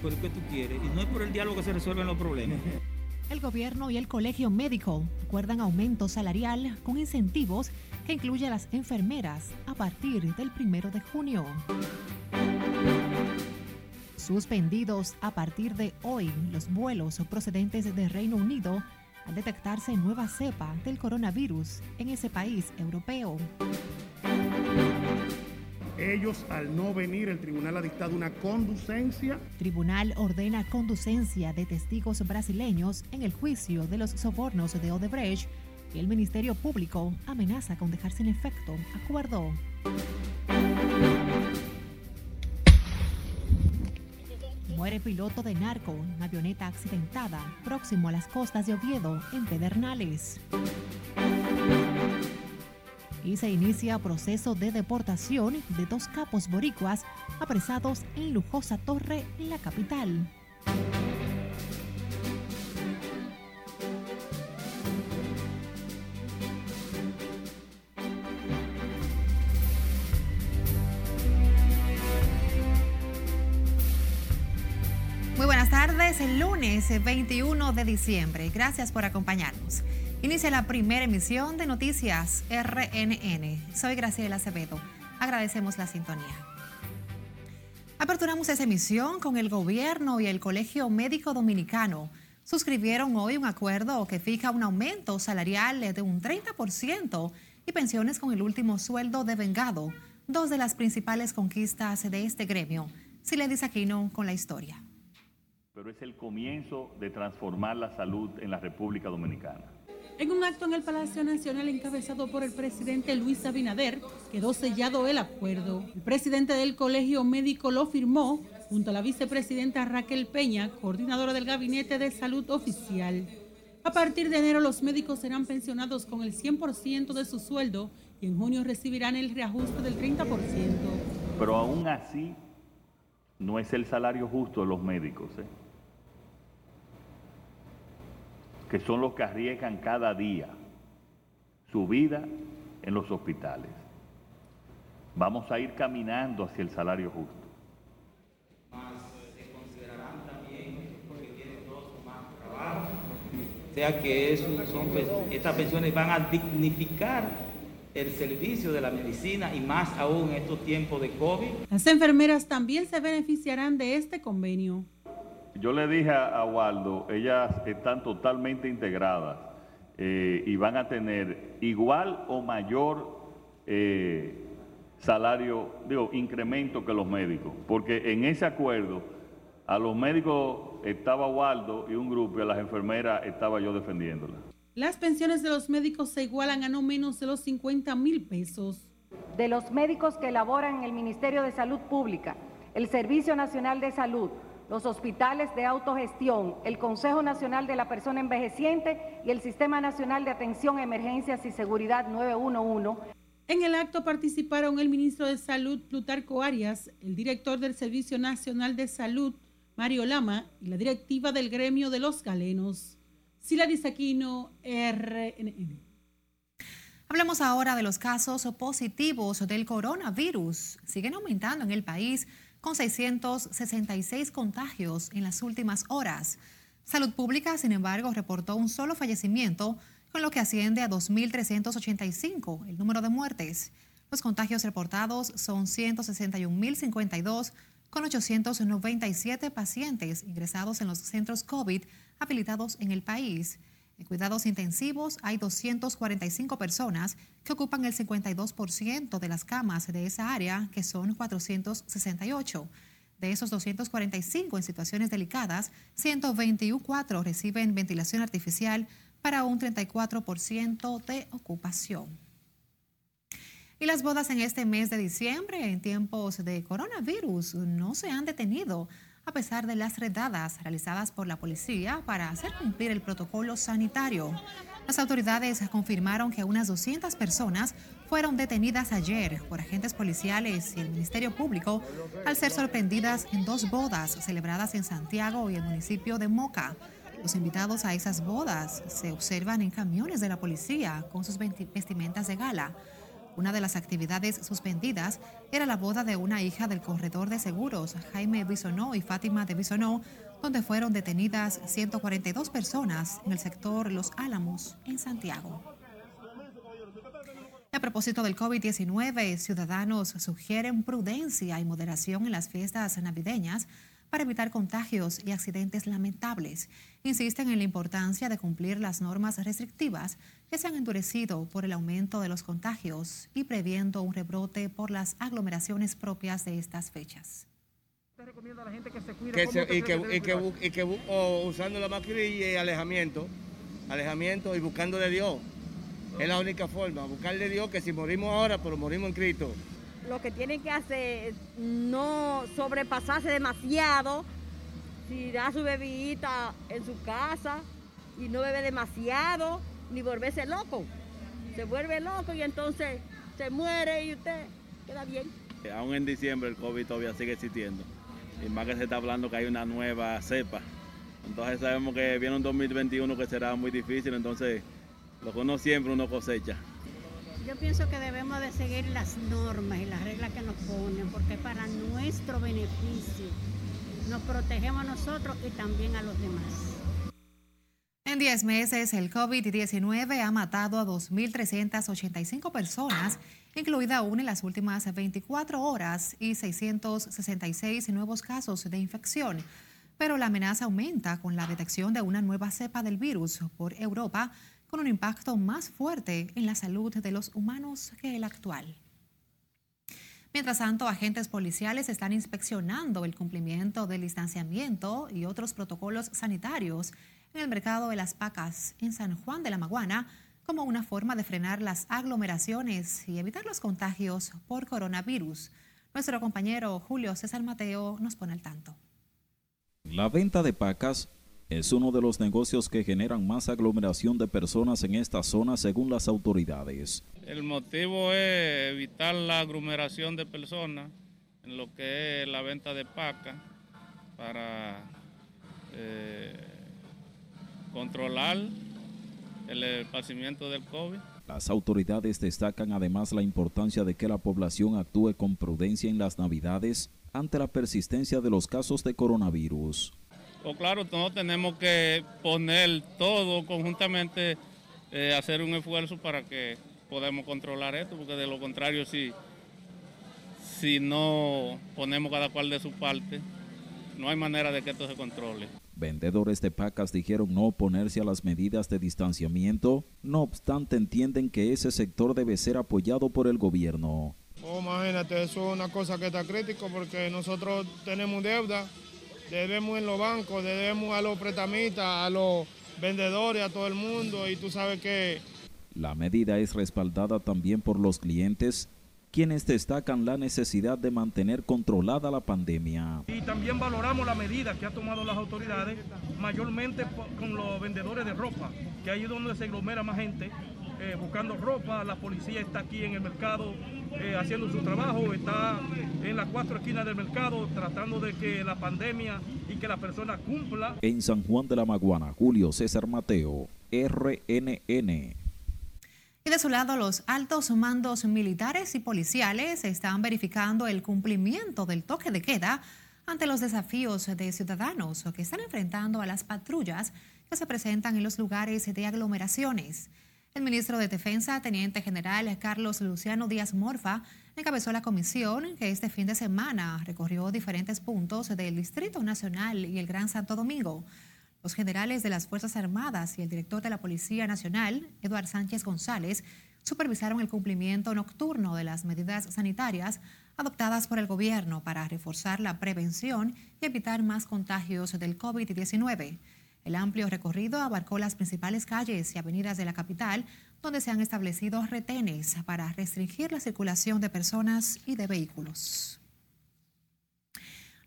¿qué tú quieres? Y no es por el diálogo que se resuelven los problemas. El gobierno y el colegio médico acuerdan aumento salarial con incentivos que incluye a las enfermeras a partir del primero de junio. Suspendidos a partir de hoy los vuelos procedentes de Reino Unido al detectarse nueva cepa del coronavirus en ese país europeo. Ellos, al no venir, el tribunal ha dictado una conducencia. Tribunal ordena conducencia de testigos brasileños en el juicio de los sobornos de Odebrecht y el Ministerio Público amenaza con dejar sin efecto acuerdo. Muere piloto de narco en avioneta accidentada próximo a las costas de Oviedo, en Pedernales. Y se inicia proceso de deportación de dos capos boricuas apresados en lujosa torre en la capital. el lunes 21 de diciembre. Gracias por acompañarnos. Inicia la primera emisión de Noticias RNN. Soy Graciela Acevedo. Agradecemos la sintonía. Aperturamos esa emisión con el gobierno y el Colegio Médico Dominicano. Suscribieron hoy un acuerdo que fija un aumento salarial de un 30% y pensiones con el último sueldo de vengado, dos de las principales conquistas de este gremio. Siledis Aquino con la historia pero es el comienzo de transformar la salud en la República Dominicana. En un acto en el Palacio Nacional encabezado por el presidente Luis Abinader, quedó sellado el acuerdo. El presidente del Colegio Médico lo firmó junto a la vicepresidenta Raquel Peña, coordinadora del Gabinete de Salud Oficial. A partir de enero los médicos serán pensionados con el 100% de su sueldo y en junio recibirán el reajuste del 30%. Pero aún así no es el salario justo de los médicos. ¿eh? Que son los que arriesgan cada día su vida en los hospitales. Vamos a ir caminando hacia el salario justo. o sea que son, pues, estas pensiones van a dignificar el servicio de la medicina y más aún en estos tiempos de COVID. Las enfermeras también se beneficiarán de este convenio. Yo le dije a Waldo, ellas están totalmente integradas eh, y van a tener igual o mayor eh, salario, digo, incremento que los médicos, porque en ese acuerdo a los médicos estaba Waldo y un grupo y a las enfermeras estaba yo defendiéndolas. Las pensiones de los médicos se igualan a no menos de los 50 mil pesos. De los médicos que laboran en el Ministerio de Salud Pública, el Servicio Nacional de Salud, los hospitales de autogestión, el Consejo Nacional de la Persona Envejeciente y el Sistema Nacional de Atención a Emergencias y Seguridad 911. En el acto participaron el ministro de Salud, Plutarco Arias, el director del Servicio Nacional de Salud, Mario Lama, y la directiva del gremio de los galenos. Sila Aquino, RNN. Hablemos ahora de los casos positivos del coronavirus. Siguen aumentando en el país con 666 contagios en las últimas horas. Salud Pública, sin embargo, reportó un solo fallecimiento, con lo que asciende a 2.385 el número de muertes. Los contagios reportados son 161.052, con 897 pacientes ingresados en los centros COVID habilitados en el país. En cuidados intensivos hay 245 personas que ocupan el 52% de las camas de esa área, que son 468. De esos 245 en situaciones delicadas, 124 reciben ventilación artificial para un 34% de ocupación. Y las bodas en este mes de diciembre, en tiempos de coronavirus, no se han detenido a pesar de las redadas realizadas por la policía para hacer cumplir el protocolo sanitario. Las autoridades confirmaron que unas 200 personas fueron detenidas ayer por agentes policiales y el Ministerio Público al ser sorprendidas en dos bodas celebradas en Santiago y el municipio de Moca. Los invitados a esas bodas se observan en camiones de la policía con sus vestimentas de gala. Una de las actividades suspendidas era la boda de una hija del corredor de seguros, Jaime Bisonó y Fátima de Bisonó, donde fueron detenidas 142 personas en el sector Los Álamos, en Santiago. A propósito del COVID-19, ciudadanos sugieren prudencia y moderación en las fiestas navideñas para evitar contagios y accidentes lamentables. Insisten en la importancia de cumplir las normas restrictivas que se han endurecido por el aumento de los contagios y previendo un rebrote por las aglomeraciones propias de estas fechas. recomienda a la gente que se cuide? y, que, y, que, y que usando la mascarilla y alejamiento, alejamiento y buscando de Dios. Es la única forma, buscarle a Dios que si morimos ahora, pero morimos en Cristo lo que tienen que hacer es no sobrepasarse demasiado, si da su bebida en su casa y no bebe demasiado, ni volverse loco. Se vuelve loco y entonces se muere y usted queda bien. Aún en diciembre el COVID todavía sigue existiendo. Y más que se está hablando que hay una nueva cepa. Entonces sabemos que viene un 2021 que será muy difícil, entonces lo que uno siembra uno cosecha. Yo pienso que debemos de seguir las normas y las reglas que nos ponen, porque para nuestro beneficio nos protegemos a nosotros y también a los demás. En 10 meses, el COVID-19 ha matado a 2.385 personas, incluida una en las últimas 24 horas y 666 nuevos casos de infección. Pero la amenaza aumenta con la detección de una nueva cepa del virus por Europa con un impacto más fuerte en la salud de los humanos que el actual. Mientras tanto, agentes policiales están inspeccionando el cumplimiento del distanciamiento y otros protocolos sanitarios en el mercado de las pacas en San Juan de la Maguana como una forma de frenar las aglomeraciones y evitar los contagios por coronavirus. Nuestro compañero Julio César Mateo nos pone al tanto. La venta de pacas es uno de los negocios que generan más aglomeración de personas en esta zona según las autoridades. El motivo es evitar la aglomeración de personas en lo que es la venta de paca para eh, controlar el esparcimiento del COVID. Las autoridades destacan además la importancia de que la población actúe con prudencia en las navidades ante la persistencia de los casos de coronavirus. O claro, todos tenemos que poner todo conjuntamente, eh, hacer un esfuerzo para que podamos controlar esto, porque de lo contrario, si, si no ponemos cada cual de su parte, no hay manera de que esto se controle. Vendedores de pacas dijeron no oponerse a las medidas de distanciamiento, no obstante entienden que ese sector debe ser apoyado por el gobierno. Oh, imagínate, eso es una cosa que está crítico porque nosotros tenemos deuda debemos en los bancos, debemos a los pretamistas, a los vendedores, a todo el mundo y tú sabes que... La medida es respaldada también por los clientes quienes destacan la necesidad de mantener controlada la pandemia. Y también valoramos la medida que han tomado las autoridades, mayormente con los vendedores de ropa, que ahí es donde se aglomera más gente, eh, buscando ropa, la policía está aquí en el mercado eh, haciendo su trabajo, está en las cuatro esquinas del mercado tratando de que la pandemia y que la persona cumpla. En San Juan de la Maguana, Julio César Mateo, RNN. Y de su lado, los altos mandos militares y policiales están verificando el cumplimiento del toque de queda ante los desafíos de ciudadanos que están enfrentando a las patrullas que se presentan en los lugares de aglomeraciones. El ministro de Defensa, Teniente General Carlos Luciano Díaz Morfa, encabezó la comisión que este fin de semana recorrió diferentes puntos del Distrito Nacional y el Gran Santo Domingo. Los generales de las Fuerzas Armadas y el director de la Policía Nacional, Eduard Sánchez González, supervisaron el cumplimiento nocturno de las medidas sanitarias adoptadas por el gobierno para reforzar la prevención y evitar más contagios del COVID-19. El amplio recorrido abarcó las principales calles y avenidas de la capital, donde se han establecido retenes para restringir la circulación de personas y de vehículos.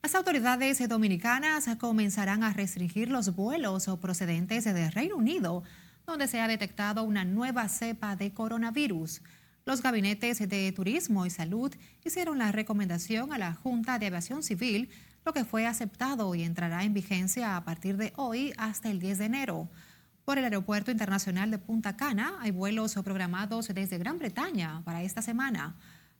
Las autoridades dominicanas comenzarán a restringir los vuelos procedentes del Reino Unido, donde se ha detectado una nueva cepa de coronavirus. Los gabinetes de Turismo y Salud hicieron la recomendación a la Junta de Aviación Civil lo que fue aceptado y entrará en vigencia a partir de hoy hasta el 10 de enero. Por el Aeropuerto Internacional de Punta Cana hay vuelos programados desde Gran Bretaña para esta semana.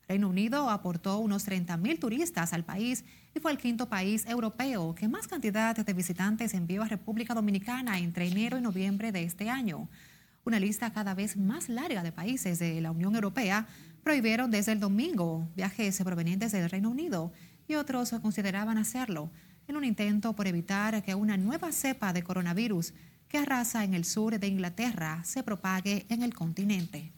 Reino Unido aportó unos 30.000 turistas al país y fue el quinto país europeo que más cantidad de visitantes envió a República Dominicana entre enero y noviembre de este año. Una lista cada vez más larga de países de la Unión Europea prohibieron desde el domingo viajes provenientes del Reino Unido y otros consideraban hacerlo en un intento por evitar que una nueva cepa de coronavirus que arrasa en el sur de Inglaterra se propague en el continente.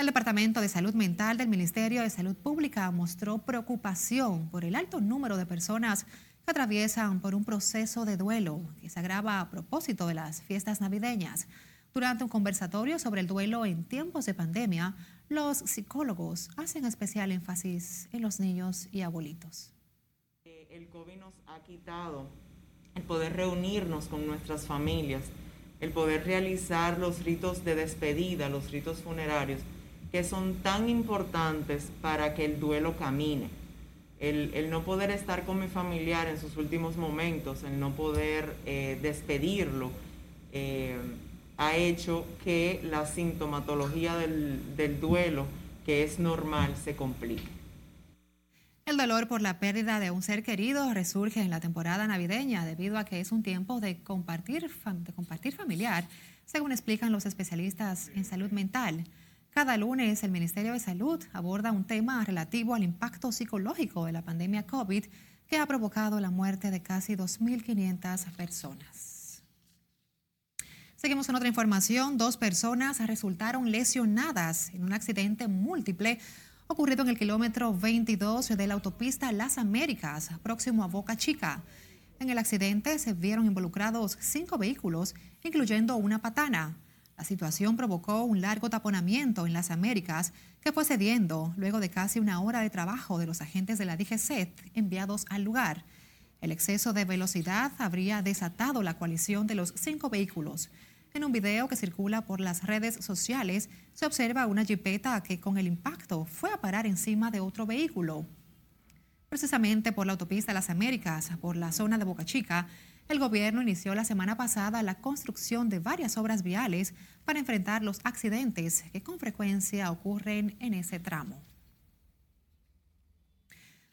El Departamento de Salud Mental del Ministerio de Salud Pública mostró preocupación por el alto número de personas que atraviesan por un proceso de duelo que se agrava a propósito de las fiestas navideñas. Durante un conversatorio sobre el duelo en tiempos de pandemia, los psicólogos hacen especial énfasis en los niños y abuelitos. El COVID nos ha quitado el poder reunirnos con nuestras familias, el poder realizar los ritos de despedida, los ritos funerarios que son tan importantes para que el duelo camine. El, no poder estar con mi familiar en sus últimos momentos, el no poder eh, despedirlo, eh, ha hecho que la sintomatología del, del duelo, que es normal, se complique. El dolor por la pérdida de un ser querido resurge en la temporada navideña debido a que es un tiempo de compartir, de compartir familiar, según explican los especialistas en salud mental. Cada lunes el Ministerio de Salud aborda un tema relativo al impacto psicológico de la pandemia COVID que ha provocado la muerte de casi 2.500 personas. Seguimos con otra información. Dos personas resultaron lesionadas en un accidente múltiple ocurrido en el kilómetro 22 de la autopista Las Américas, próximo a Boca Chica. En el accidente se vieron involucrados cinco vehículos, incluyendo una patana. La situación provocó un largo taponamiento en las Américas que fue cediendo luego de casi una hora de trabajo de los agentes de la DGCET enviados al lugar. El exceso de velocidad habría desatado la coalición de los cinco vehículos. En un video que circula por las redes sociales se observa una jipeta que con el impacto fue a parar encima de otro vehículo. Precisamente por la autopista Las Américas, por la zona de Boca Chica, el gobierno inició la semana pasada la construcción de varias obras viales para enfrentar los accidentes que con frecuencia ocurren en ese tramo.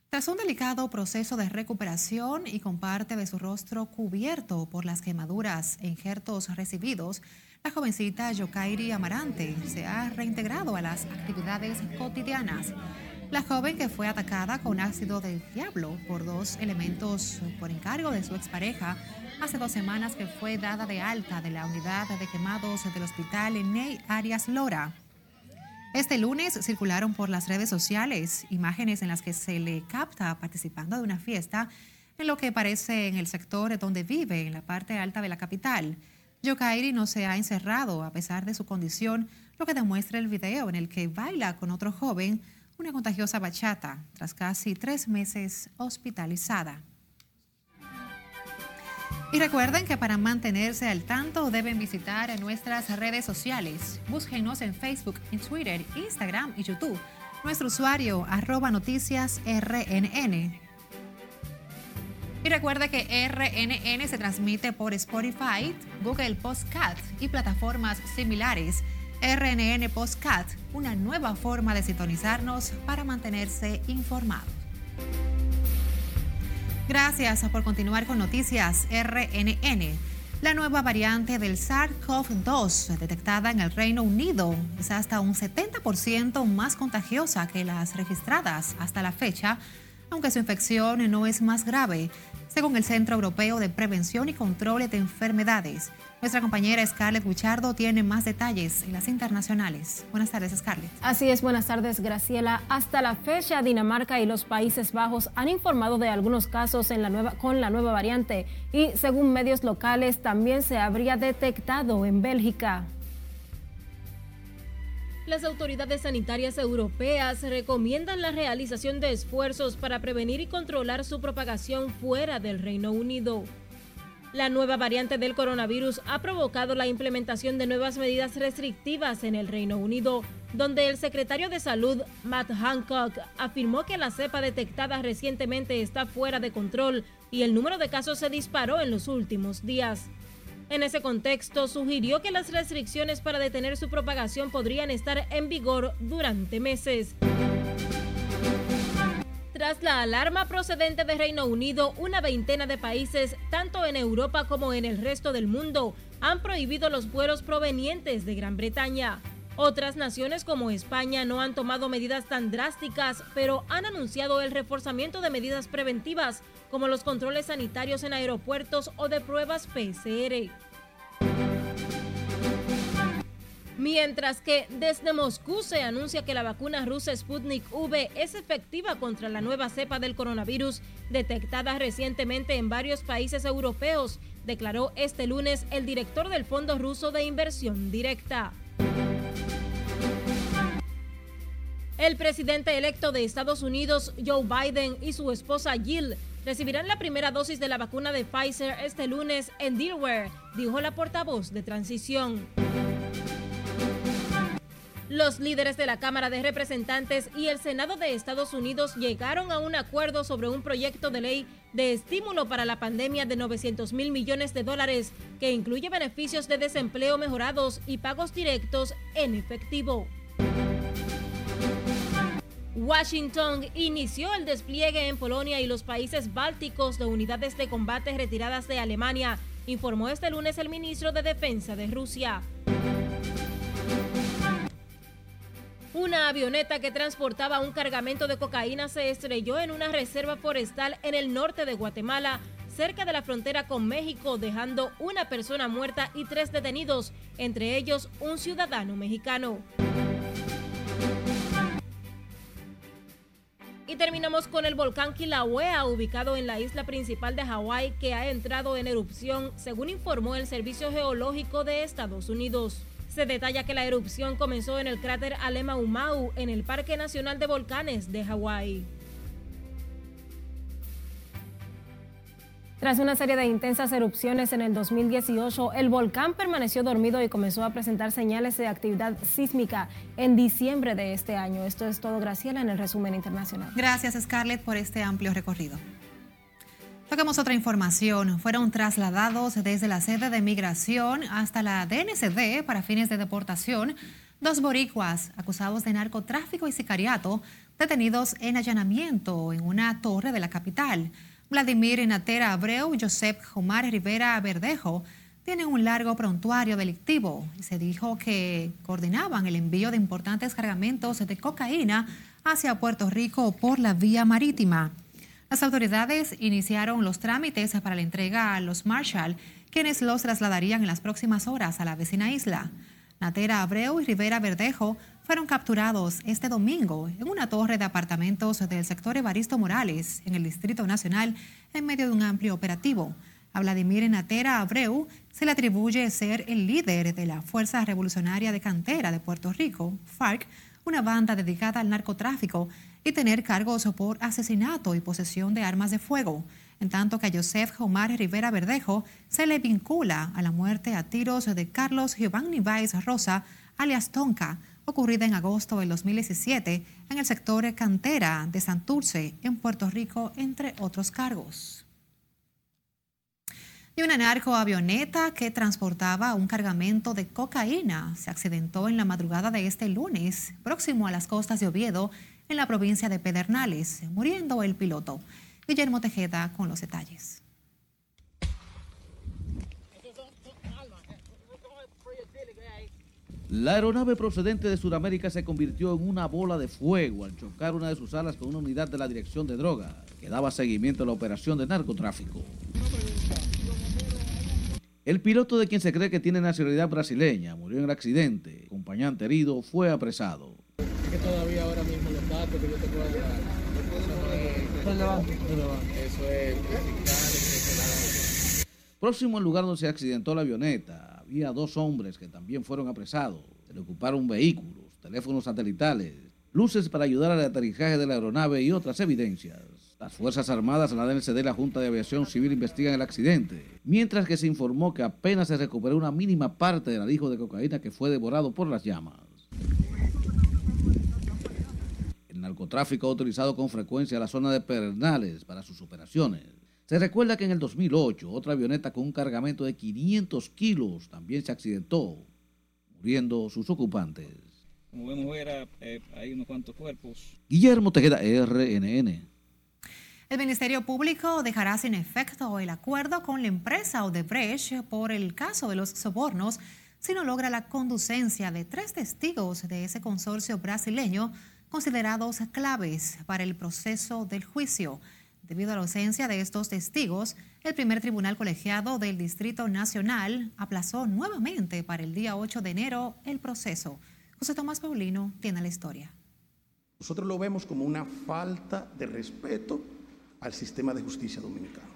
Tras un delicado proceso de recuperación y con parte de su rostro cubierto por las quemaduras e injertos recibidos, la jovencita Yokairi Amarante se ha reintegrado a las actividades cotidianas. La joven que fue atacada con ácido del diablo por dos elementos por encargo de su expareja hace dos semanas que fue dada de alta de la unidad de quemados del hospital Ney Arias Lora. Este lunes circularon por las redes sociales imágenes en las que se le capta participando de una fiesta en lo que parece en el sector donde vive, en la parte alta de la capital. Yokairi no se ha encerrado a pesar de su condición, lo que demuestra el video en el que baila con otro joven una contagiosa bachata tras casi tres meses hospitalizada. Y recuerden que para mantenerse al tanto deben visitar nuestras redes sociales. Búsquenos en Facebook, en Twitter, Instagram y YouTube. Nuestro usuario arroba noticias. Y recuerde que RNN se transmite por Spotify, Google Podcast y plataformas similares. RNN Postcat, una nueva forma de sintonizarnos para mantenerse informados. Gracias por continuar con Noticias RNN. La nueva variante del SARS-CoV-2 detectada en el Reino Unido es hasta un 70% más contagiosa que las registradas hasta la fecha, aunque su infección no es más grave, según el Centro Europeo de Prevención y Control de Enfermedades. Nuestra compañera Scarlett Guichardo tiene más detalles en las internacionales. Buenas tardes, Scarlett. Así es, buenas tardes, Graciela. Hasta la fecha, Dinamarca y los Países Bajos han informado de algunos casos con la nueva variante y, según medios locales, también se habría detectado en Bélgica. Las autoridades sanitarias europeas recomiendan la realización de esfuerzos para prevenir y controlar su propagación fuera del Reino Unido. La nueva variante del coronavirus ha provocado la implementación de nuevas medidas restrictivas en el Reino Unido, donde el secretario de Salud, Matt Hancock, afirmó que la cepa detectada recientemente está fuera de control y el número de casos se disparó en los últimos días. En ese contexto, sugirió que las restricciones para detener su propagación podrían estar en vigor durante meses. Tras la alarma procedente de Reino Unido, una veintena de países, tanto en Europa como en el resto del mundo, han prohibido los vuelos provenientes de Gran Bretaña. Otras naciones como España no han tomado medidas tan drásticas, pero han anunciado el reforzamiento de medidas preventivas, como los controles sanitarios en aeropuertos o de pruebas PCR. Mientras que desde Moscú se anuncia que la vacuna rusa Sputnik V es efectiva contra la nueva cepa del coronavirus detectada recientemente en varios países europeos, declaró este lunes el director del Fondo Ruso de Inversión Directa. El presidente electo de Estados Unidos, Joe Biden, y su esposa Jill recibirán la primera dosis de la vacuna de Pfizer este lunes en Delaware, dijo la portavoz de transición. Los líderes de la Cámara de Representantes y el Senado de Estados Unidos llegaron a un acuerdo sobre un proyecto de ley de estímulo para la pandemia de 900 mil millones de dólares que incluye beneficios de desempleo mejorados y pagos directos en efectivo. Washington inició el despliegue en Polonia y los países bálticos de unidades de combate retiradas de Alemania, informó este lunes el ministro de Defensa de Rusia. Una avioneta que transportaba un cargamento de cocaína se estrelló en una reserva forestal en el norte de Guatemala, cerca de la frontera con México, dejando una persona muerta y tres detenidos, entre ellos un ciudadano mexicano. Y terminamos con el volcán Kilauea, ubicado en la isla principal de Hawái, que ha entrado en erupción, según informó el Servicio Geológico de Estados Unidos. Se detalla que la erupción comenzó en el cráter Alemaumau en el Parque Nacional de Volcanes de Hawái. Tras una serie de intensas erupciones en el 2018, el volcán permaneció dormido y comenzó a presentar señales de actividad sísmica en diciembre de este año. Esto es todo, Graciela, en el resumen internacional. Gracias, Scarlett, por este amplio recorrido. Toquemos otra información. Fueron trasladados desde la sede de migración hasta la DNCD para fines de deportación dos boricuas acusados de narcotráfico y sicariato detenidos en allanamiento en una torre de la capital. Vladimir Natera Abreu y Josep Omar Rivera Verdejo tienen un largo prontuario delictivo y se dijo que coordinaban el envío de importantes cargamentos de cocaína hacia Puerto Rico por la vía marítima. Las autoridades iniciaron los trámites para la entrega a los Marshall, quienes los trasladarían en las próximas horas a la vecina isla. Natera Abreu y Rivera Verdejo fueron capturados este domingo en una torre de apartamentos del sector Evaristo Morales, en el Distrito Nacional, en medio de un amplio operativo. A Vladimir Natera Abreu se le atribuye ser el líder de la Fuerza Revolucionaria de Cantera de Puerto Rico, FARC, una banda dedicada al narcotráfico y tener cargos por asesinato y posesión de armas de fuego, en tanto que a Joseph Omar Rivera Verdejo se le vincula a la muerte a tiros de Carlos Giovanni Baez Rosa, alias Tonka, ocurrida en agosto del 2017 en el sector Cantera de Santurce, en Puerto Rico, entre otros cargos. Y una narcoavioneta que transportaba un cargamento de cocaína se accidentó en la madrugada de este lunes, próximo a las costas de Oviedo, en la provincia de Pedernales, muriendo el piloto. Guillermo Tejeda con los detalles. La aeronave procedente de Sudamérica se convirtió en una bola de fuego al chocar una de sus alas con una unidad de la Dirección de Droga que daba seguimiento a la operación de narcotráfico. El piloto de quien se cree que tiene nacionalidad brasileña murió en el accidente. Acompañante herido fue apresado. que todavía ahora mismo los datos que yo te puedo dar. Eso es Próximo al lugar donde se accidentó la avioneta, había dos hombres que también fueron apresados. Se le ocuparon vehículos, teléfonos satelitales, luces para ayudar al aterrizaje de la aeronave y otras evidencias. Las Fuerzas Armadas, la DNCD y la Junta de Aviación Civil investigan el accidente, mientras que se informó que apenas se recuperó una mínima parte del alijo de cocaína que fue devorado por las llamas. El narcotráfico ha utilizado con frecuencia la zona de Pernales para sus operaciones. Se recuerda que en el 2008 otra avioneta con un cargamento de 500 kilos también se accidentó, muriendo sus ocupantes. Como vemos era, eh, hay unos cuantos cuerpos. Guillermo Tejeda, RNN. El Ministerio Público dejará sin efecto el acuerdo con la empresa Odebrecht por el caso de los sobornos si no logra la conducencia de tres testigos de ese consorcio brasileño considerados claves para el proceso del juicio. Debido a la ausencia de estos testigos, el primer tribunal colegiado del Distrito Nacional aplazó nuevamente para el día 8 de enero el proceso. José Tomás Paulino tiene la historia. Nosotros lo vemos como una falta de respeto al sistema de justicia dominicano.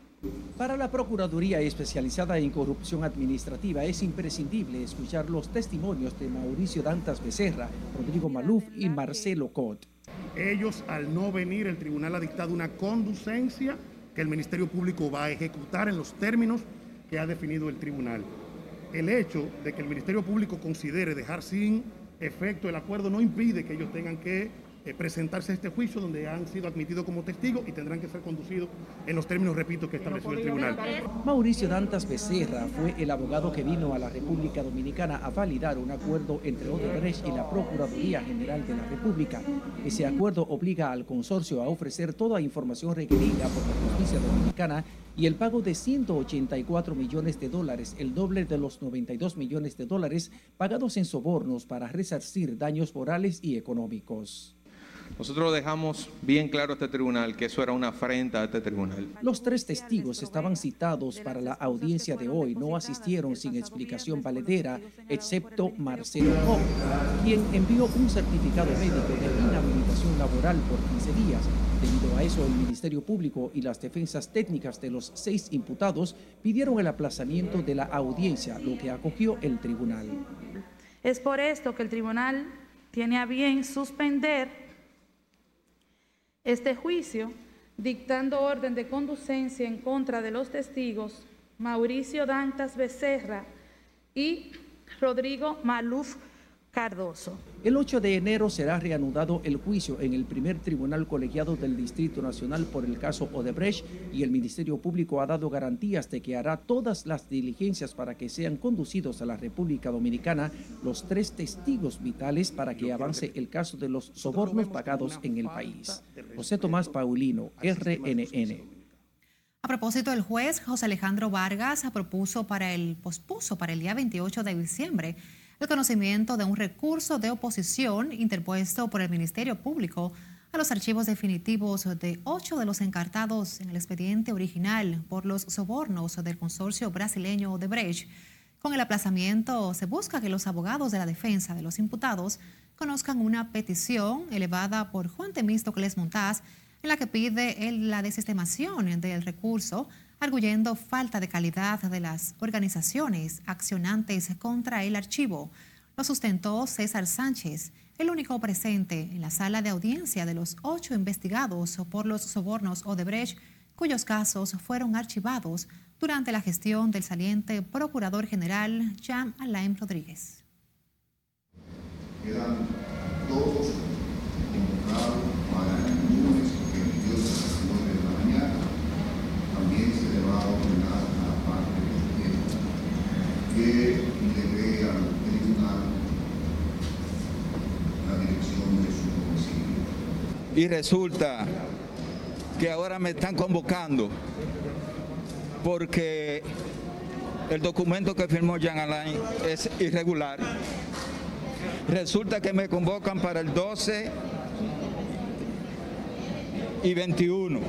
Para la Procuraduría especializada en corrupción administrativa es imprescindible escuchar los testimonios de Mauricio Dantas Becerra, Rodrigo Maluf y Marcelo Cot. Ellos, al no venir, el tribunal ha dictado una conducencia que el Ministerio Público va a ejecutar en los términos que ha definido el tribunal. El hecho de que el Ministerio Público considere dejar sin efecto el acuerdo no impide que ellos tengan que eh, presentarse a este juicio donde han sido admitidos como testigos y tendrán que ser conducidos en los términos, repito, que estableció el tribunal. Mauricio Dantas Becerra fue el abogado que vino a la República Dominicana a validar un acuerdo entre Odebrecht y la Procuraduría General de la República. Ese acuerdo obliga al consorcio a ofrecer toda información requerida por la justicia dominicana y el pago de 184 millones de dólares, el doble de los 92 millones de dólares pagados en sobornos para resarcir daños morales y económicos. Nosotros dejamos bien claro a este tribunal que eso era una afrenta a este tribunal. Los tres testigos estaban citados para la audiencia de hoy, no asistieron sin explicación valedera, excepto Marcelo Cobb, quien envió un certificado médico de inhabilitación laboral por 15 días. Debido a eso, el Ministerio Público y las defensas técnicas de los seis imputados pidieron el aplazamiento de la audiencia, lo que acogió el tribunal. Es por esto que el tribunal tiene a bien suspender este juicio, dictando orden de conducencia en contra de los testigos Mauricio Dantas Becerra y Rodrigo Maluf Cardoso. El 8 de enero será reanudado el juicio en el primer tribunal colegiado del Distrito Nacional por el caso Odebrecht y el Ministerio Público ha dado garantías de que hará todas las diligencias para que sean conducidos a la República Dominicana los tres testigos vitales para que avance el caso de los sobornos pagados en el país. José Tomás Paulino, RNN. A propósito, el juez José Alejandro Vargas propuso para el pospuso para el día 28 de diciembre el conocimiento de un recurso de oposición interpuesto por el Ministerio Público a los archivos definitivos de ocho de los encartados en el expediente original por los sobornos del consorcio brasileño de Brecht. Con el aplazamiento se busca que los abogados de la defensa de los imputados conozcan una petición elevada por Juan Temístocles Montaz en la que pide la desestimación del recurso arguyendo falta de calidad de las organizaciones accionantes contra el archivo. Lo sustentó César Sánchez, el único presente en la sala de audiencia de los ocho investigados por los sobornos Odebrecht, cuyos casos fueron archivados durante la gestión del saliente Procurador General Jean Alain Rodríguez. Quedan todos para el lunes 22 a las 9 de la mañana. También se le va a ordenar a la parte de tiempo que la dirección de su domicilio. y resulta que ahora me están convocando porque el documento que firmó Jean Alain es irregular. Resulta que me convocan para el 12 y 21.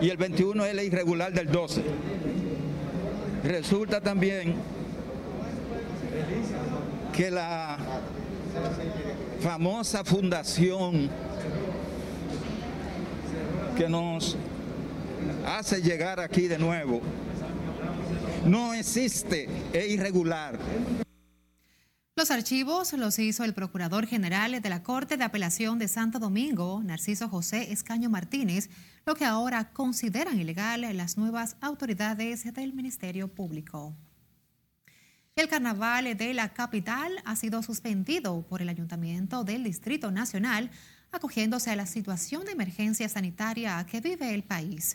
Y el 21 es el irregular del 12. Resulta también que la famosa fundación que nos hace llegar aquí de nuevo no existe, es irregular. Los archivos los hizo el Procurador General de la Corte de Apelación de Santo Domingo, Narciso José Escaño Martínez, lo que ahora consideran ilegal las nuevas autoridades del Ministerio Público. El carnaval de la capital ha sido suspendido por el Ayuntamiento del Distrito Nacional, acogiéndose a la situación de emergencia sanitaria que vive el país.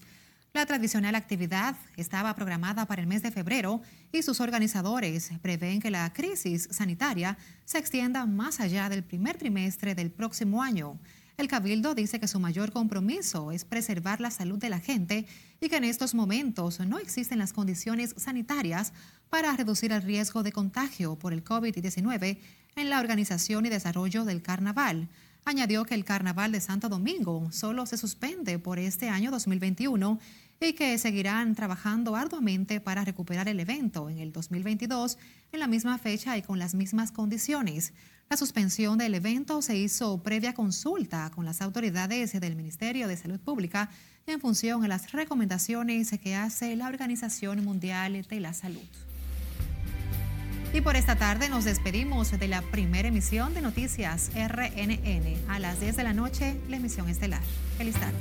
La tradicional actividad estaba programada para el mes de febrero y sus organizadores prevén que la crisis sanitaria se extienda más allá del primer trimestre del próximo año. El Cabildo dice que su mayor compromiso es preservar la salud de la gente y que en estos momentos no existen las condiciones sanitarias para reducir el riesgo de contagio por el COVID-19 en la organización y desarrollo del carnaval. Añadió que el carnaval de Santo Domingo solo se suspende por este año 2021 y que seguirán trabajando arduamente para recuperar el evento en el 2022 en la misma fecha y con las mismas condiciones. La suspensión del evento se hizo previa consulta con las autoridades del Ministerio de Salud Pública en función a las recomendaciones que hace la Organización Mundial de la Salud. Y por esta tarde nos despedimos de la primera emisión de Noticias RNN. A las 10 de la noche, la emisión estelar. Feliz tarde.